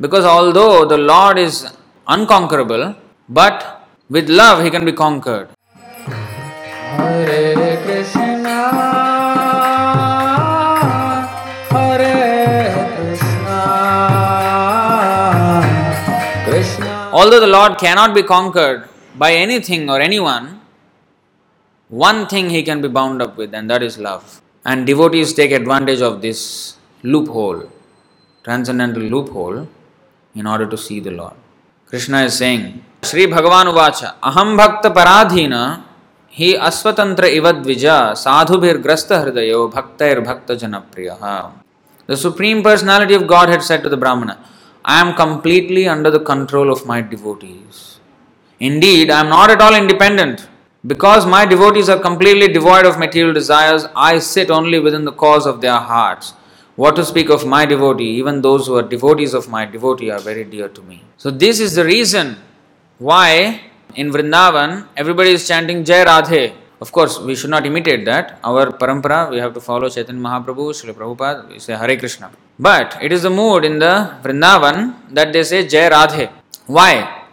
Because although the Lord is unconquerable, but with love he can be conquered. Hare Krishna, Hare Krishna, Krishna. Although the Lord cannot be conquered by anything or anyone, one thing he can be bound up with, and that is love. And devotees take advantage of this loophole, transcendental loophole, in order to see the Lord. Krishna is saying, Sri Bhagavan Uvacha, Aham Bhakta Paradhina Hi Aswatantra Ivadvija Sadhubhir Grasta Hridayo Bhaktair Bhakta Janapriyaha. The Supreme Personality of God had said to the Brahmana, I am completely under the control of my devotees. Indeed, I am not at all independent. Because my devotees are completely devoid of material desires, I sit only within the cause of their hearts. What to speak of my devotee, even those who are devotees of my devotee are very dear to me. So, this is the reason why in Vrindavan everybody is chanting Jai Radhe. Of course, we should not imitate that. Our parampara, we have to follow Chaitanya Mahaprabhu, Srila Prabhupada, we say Hare Krishna. But it is the mood in the Vrindavan that they say Jai Radhe. Why?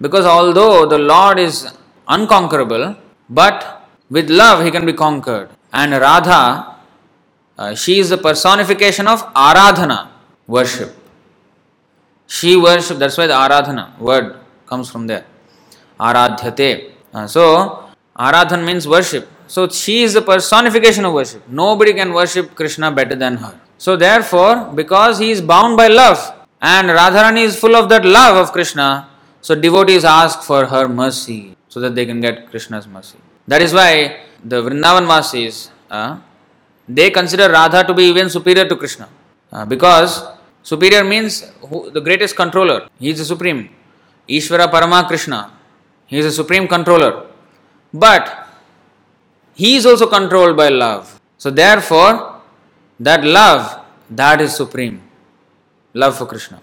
Because although the Lord is unconquerable, but with love he can be conquered. And Radha, uh, she is the personification of Aradhana, worship. She worship, that's why the Aradhana word comes from there. Aradhyate. Uh, so, Aradhan means worship. So, she is the personification of worship. Nobody can worship Krishna better than her. So, therefore, because he is bound by love and Radharani is full of that love of Krishna, so devotees ask for her mercy so that they can get Krishna's mercy. That is why the Vrindavan Vasis, uh, they consider Radha to be even superior to Krishna. Uh, because superior means who, the greatest controller. He is the supreme. Ishvara Parama Krishna. He is a supreme controller. But he is also controlled by love. So therefore, that love, that is supreme. Love for Krishna.